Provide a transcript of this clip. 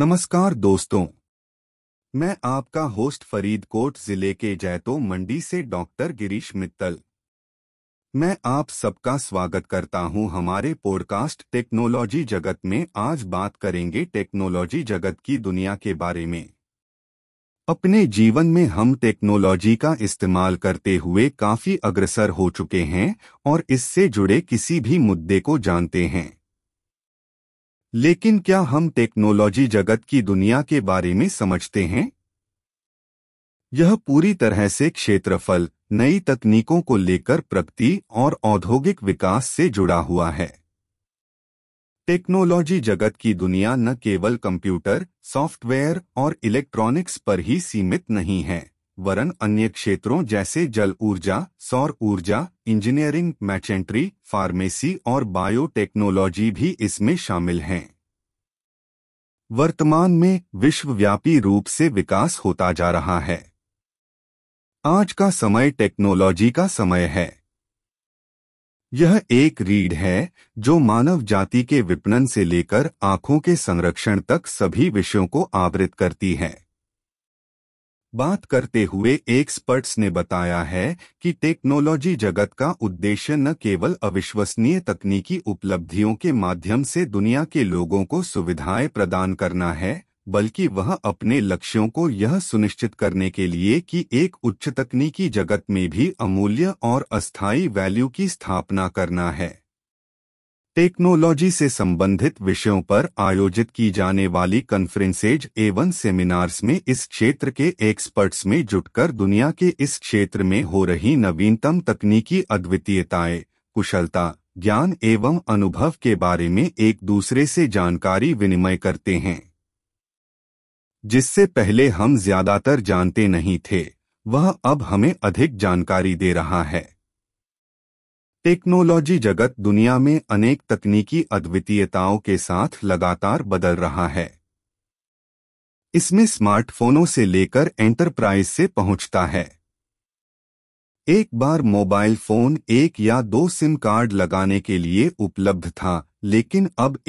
नमस्कार दोस्तों। मैं आपका होस्ट फरीदकोट ज़िले के जैतो मंडी से डॉक्टर गिरीश मित्तल। मैं आप सबका स्वागत करता हूँ हमारे पॉडकास्ट टेक्नोलॉजी जगत में। आज बात करेंगे टेक्नोलॉजी जगत की दुनिया के बारे में। अपने जीवन में हम टेक्नोलॉजी का इस्तेमाल करते हुए काफ़ी अग्रसर हो चुके हैं और इससे जुड़े किसी भी मुद्दे को जानते हैं। लेकिन क्या हम टेक्नोलॉजी जगत की दुनिया के बारे में समझते हैं? यह पूरी तरह से क्षेत्रफल, नई तकनीकों को लेकर प्रगति और औद्योगिक विकास से जुड़ा हुआ है। टेक्नोलॉजी जगत की दुनिया न केवल कंप्यूटर, सॉफ्टवेयर और इलेक्ट्रॉनिक्स पर ही सीमित नहीं है। वरन अन्य क्षेत्रों जैसे जल ऊर्जा, सौर ऊर्जा, इंजीनियरिंग मैचेंट्री फार्मेसी और बायोटेक्नोलॉजी भी इसमें शामिल हैं। वर्तमान में विश्वव्यापी रूप से विकास होता जा रहा है। आज का समय टेक्नोलॉजी का समय है। यह एक रीढ़ है जो मानव जाति के विपणन से लेकर आँखों के संरक्षण तक सभी विषयों को आवृत करती है। बात करते हुए एक्सपर्ट्स ने बताया है कि टेक्नोलॉजी जगत का उद्देश्य न केवल अविश्वसनीय तकनीकी उपलब्धियों के माध्यम से दुनिया के लोगों को सुविधाएँ प्रदान करना है, बल्कि वह अपने लक्ष्यों को यह सुनिश्चित करने के लिए कि एक उच्च तकनीकी जगत में भी अमूल्य और अस्थायी वैल्यू की स्थापना करना है। टेक्नोलॉजी से संबंधित विषयों पर आयोजित की जाने वाली कॉन्फ्रेंसेज एवं सेमिनार्स में इस क्षेत्र के एक्सपर्ट्स में जुटकर दुनिया के इस क्षेत्र में हो रही नवीनतम तकनीकी अद्वितीयताएँ, कुशलता, ज्ञान एवं अनुभव के बारे में एक दूसरे से जानकारी विनिमय करते हैं। जिससे पहले हम ज़्यादातर जानते नहीं थे, वह अब हमें अधिक जानकारी दे रहा है। टेक्नोलॉजी जगत दुनिया में अनेक तकनीकी अद्वितीयताओं के साथ लगातार बदल रहा है। इसमें स्मार्टफोनों से लेकर एंटरप्राइज से पहुँचता है। एक बार मोबाइल फ़ोन, एक या दो सिम कार्ड लगाने के लिए उपलब्ध था, लेकिन अब एक